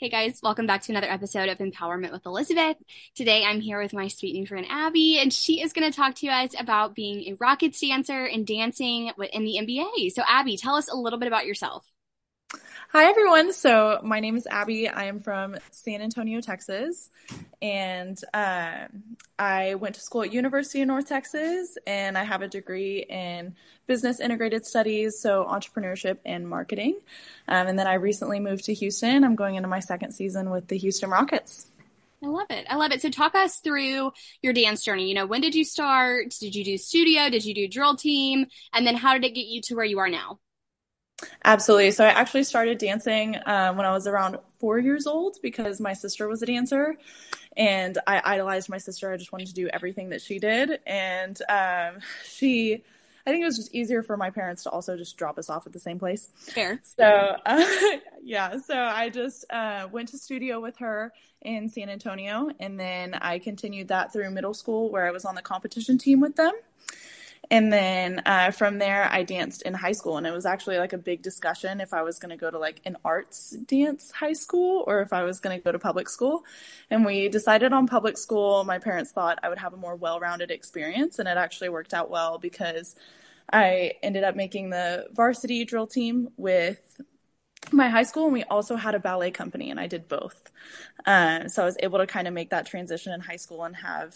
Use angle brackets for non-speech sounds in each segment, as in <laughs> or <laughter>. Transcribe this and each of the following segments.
Hey guys, welcome back to another episode of Empowerment with Elizabeth. Today I'm here with my sweet new friend Abbi, and she is going to talk to us about being a Rockets dancer and dancing in the NBA. So, Abbi, tell us a little bit about yourself. Hi, everyone. So, my name is Abbi. I am from San Antonio, Texas, and uh, I went to school at University of North Texas, and I have a degree in business integrated studies, so entrepreneurship and marketing. Um, and then I recently moved to Houston. I'm going into my second season with the Houston Rockets. I love it. I love it. So talk us through your dance journey. You know, when did you start? Did you do studio? Did you do drill team? And then how did it get you to where you are now? Absolutely. So I actually started dancing um, when I was around four years old because my sister was a dancer and I idolized my sister. I just wanted to do everything that she did. And um, she, I think it was just easier for my parents to also just drop us off at the same place. Fair. So, uh, <laughs> yeah. So I just uh, went to studio with her in San Antonio. And then I continued that through middle school where I was on the competition team with them. And then uh, from there, I danced in high school, and it was actually like a big discussion if I was going to go to like an arts dance high school or if I was going to go to public school. And we decided on public school. My parents thought I would have a more well rounded experience, and it actually worked out well because I ended up making the varsity drill team with my high school and we also had a ballet company and i did both um, so i was able to kind of make that transition in high school and have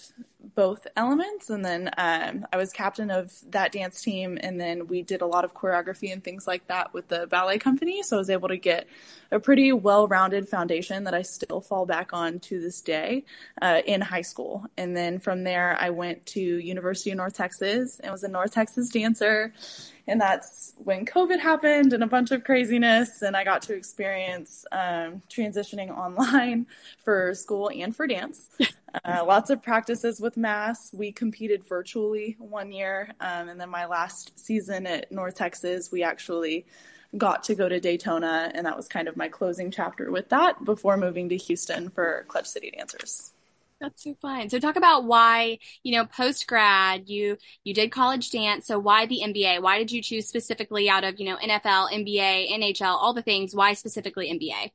both elements. And then um, i was captain of that dance team. And then we did a lot of choreography and things like that with the ballet company. So i was able to get a pretty well-rounded foundation that i still fall back on to this day uh, in high school. And then from there i went to university of north texas and was a north texas dancer. And that's when COVID happened and a bunch of craziness. And I got to experience um, transitioning <laughs> online for school and for dance. <laughs> Uh, lots of practices with mass. We competed virtually one year. Um, and then my last season at North Texas, we actually got to go to Daytona. And that was kind of my closing chapter with that before moving to Houston for Clutch City Dancers. That's so fun. So talk about why, you know, post grad, you you did college dance. So why the NBA? Why did you choose specifically out of, you know, NFL, NBA, NHL, all the things? Why specifically NBA?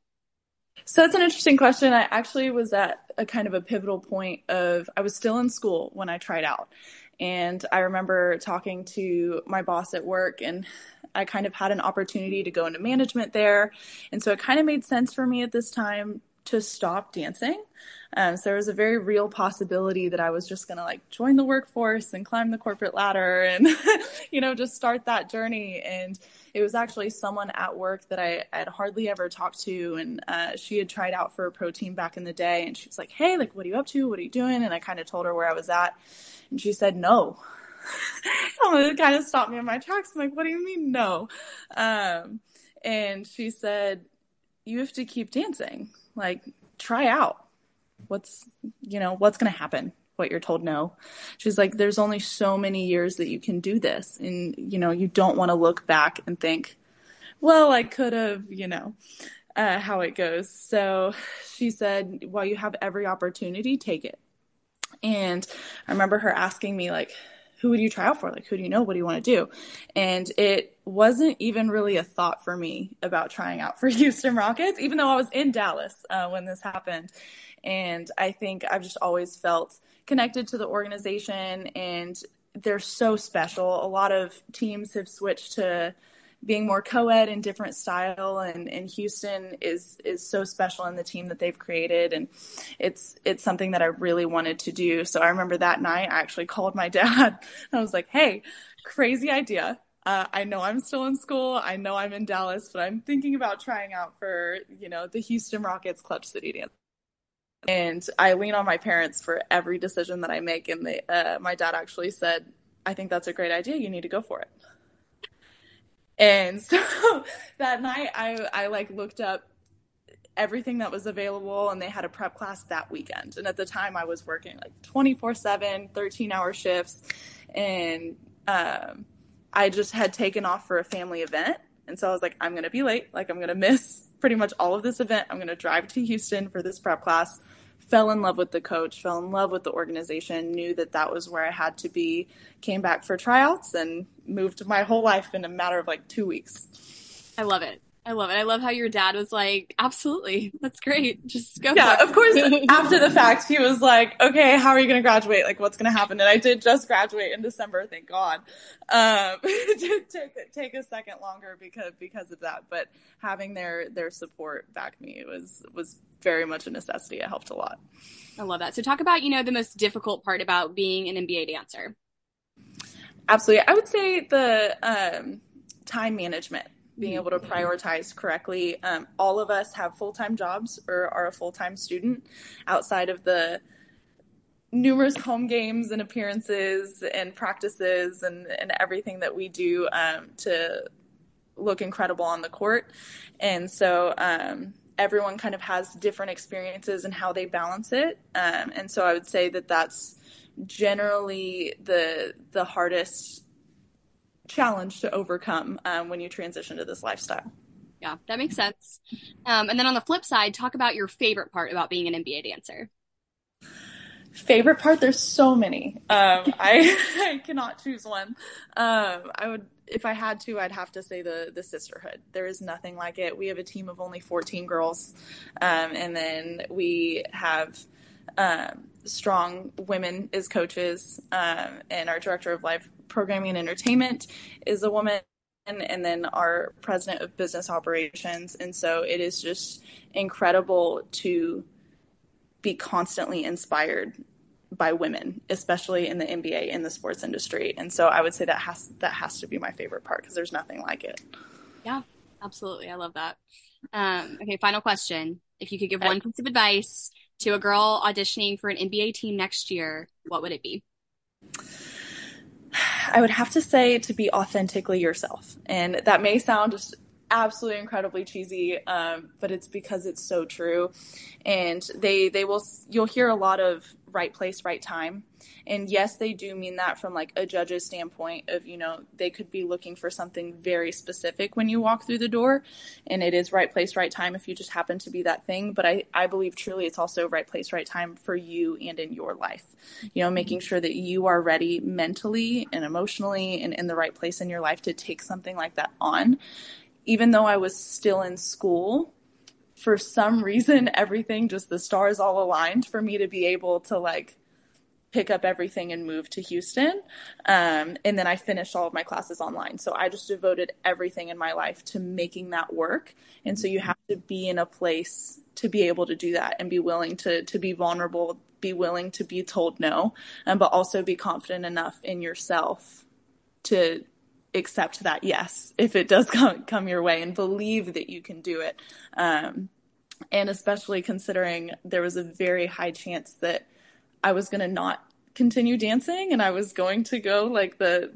So that's an interesting question. I actually was at a kind of a pivotal point of I was still in school when I tried out. And I remember talking to my boss at work and I kind of had an opportunity to go into management there. And so it kind of made sense for me at this time to stop dancing. Um, so there was a very real possibility that I was just going to like join the workforce and climb the corporate ladder and, <laughs> you know, just start that journey. And it was actually someone at work that I had hardly ever talked to. And uh, she had tried out for a protein back in the day. And she was like, Hey, like, what are you up to? What are you doing? And I kind of told her where I was at. And she said, No. it kind of stopped me in my tracks. I'm like, What do you mean, no? Um, and she said, You have to keep dancing. Like, try out what's you know what's going to happen what you're told no. She's like there's only so many years that you can do this. And you know you don't want to look back and think well i could have you know uh, how it goes. So she said while you have every opportunity take it. And i remember her asking me like who would you try out for? Like who do you know? What do you want to do? And it wasn't even really a thought for me about trying out <laughs> for houston rockets even though i was in dallas uh, when this happened. And I think I've just always felt connected to the organization and they're so special. A lot of teams have switched to being more co-ed and different style and, and Houston is is so special in the team that they've created and it's it's something that I really wanted to do. So I remember that night I actually <laughs> called my dad. I was like, "Hey, crazy idea. Uh, I know I'm still in school. I know I'm in Dallas, but I'm thinking about trying out for, you know, the Houston Rockets Clutch City Dance and I lean on my parents for every decision that I make. And they, uh, my dad actually said, "I think that's a great idea. You need to go for it." And <laughs> so that night, I I like looked up everything that was available and they had a prep class that weekend. And at the time i was working like 24 7 13 hour shifts. And um, i just had taken off for a family event. And so i was like i'm going to be late. Like i'm going to miss pretty much all of this event. I'm going to drive to houston for this prep class fell in love with the coach, fell in love with the organization, knew that that was where I had to be, came back for tryouts and moved my whole life in a matter of like two weeks. I love it. I love it. I love how your dad was like, absolutely, that's great. Just go. Yeah, of course. <laughs> after the fact, he was like, okay, how are you going to graduate? Like, what's going to happen? And I did just graduate in December, thank God. Um, <laughs> it take take a second longer because because of that, but having their their support back me was was very much a necessity. It helped a lot. I love that. So, talk about you know the most difficult part about being an NBA dancer. Absolutely, I would say the um, time management being able to prioritize correctly. Um, all of us have full time jobs or are a full time student outside of the numerous home games and appearances and practices and, and everything that we do um, to look incredible on the court. And so um, everyone kind of has different experiences and how they balance it. Um, and so I would say that that's generally the the hardest challenge to overcome um, when you transition to this lifestyle. Yeah, that makes sense. Um, and then on the flip side, talk about your favorite part about being an NBA dancer. Favorite part? There's so many. Um, <laughs> I, I cannot choose one. Um, I would, if I had to, I'd have to say the the sisterhood. There is nothing like it. We have a team of only 14 girls, um, and then we have um, strong women as coaches, um, and our director of live programming and entertainment is a woman and then our president of business operations. And so it is just incredible to be constantly inspired by women, especially in the NBA in the sports industry. And so I would say that has that has to be my favorite part because there's nothing like it. Yeah, absolutely. I love that. Um, okay, final question. If you could give one piece of advice to a girl auditioning for an NBA team next year, what would it be? I would have to say to be authentically yourself. And that may sound just absolutely incredibly cheesy, um, but it's because it's so true. And they they will you'll hear a lot of right place, right time. And yes, they do mean that from like a judge's standpoint of, you know, they could be looking for something very specific when you walk through the door. And it is right place, right time if you just happen to be that thing. But I, I believe truly it's also right place, right time for you and in your life. You know, making sure that you are ready mentally and emotionally and in the right place in your life to take something like that on. Even though I was still in school, for some reason <laughs> everything just the stars all aligned for me to be able to like pick up everything and move to Houston. Um, and then I finished all of my classes online. So I just devoted everything in my life to making that work. And so you have to be in a place to be able to do that and be willing to to be vulnerable, be willing to be told no, um, but also be confident enough in yourself to accept that yes if it does <laughs> come come your way and believe that you can do it um, and especially considering there was a very high chance that I was going to not continue dancing and I was going to go like the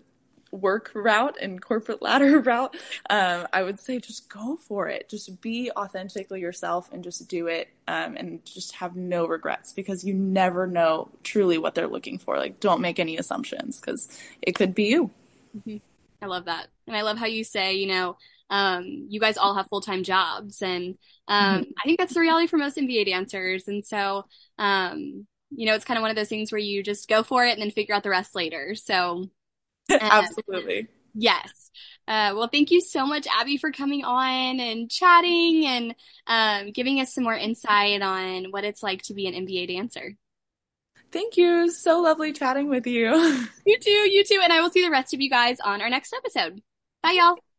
work route and corporate <laughs> ladder route, um, I would say just go for it. Just be authentically yourself and just do it um, and just have no regrets because you never know truly what they're looking for. Like, don't make any assumptions because it could be you. Mm-hmm. I love that. And I love how you say, you know, um, you guys all have full time jobs. And um, mm-hmm. I think that's the reality for most NBA dancers. And so, um, you know, it's kind of one of those things where you just go for it and then figure out the rest later. So, uh, <laughs> absolutely. Yes. Uh, well, thank you so much, Abbi, for coming on and chatting and um, giving us some more insight on what it's like to be an NBA dancer. Thank you. So lovely chatting with you. <laughs> you too. You too. And I will see the rest of you guys on our next episode. Bye, y'all.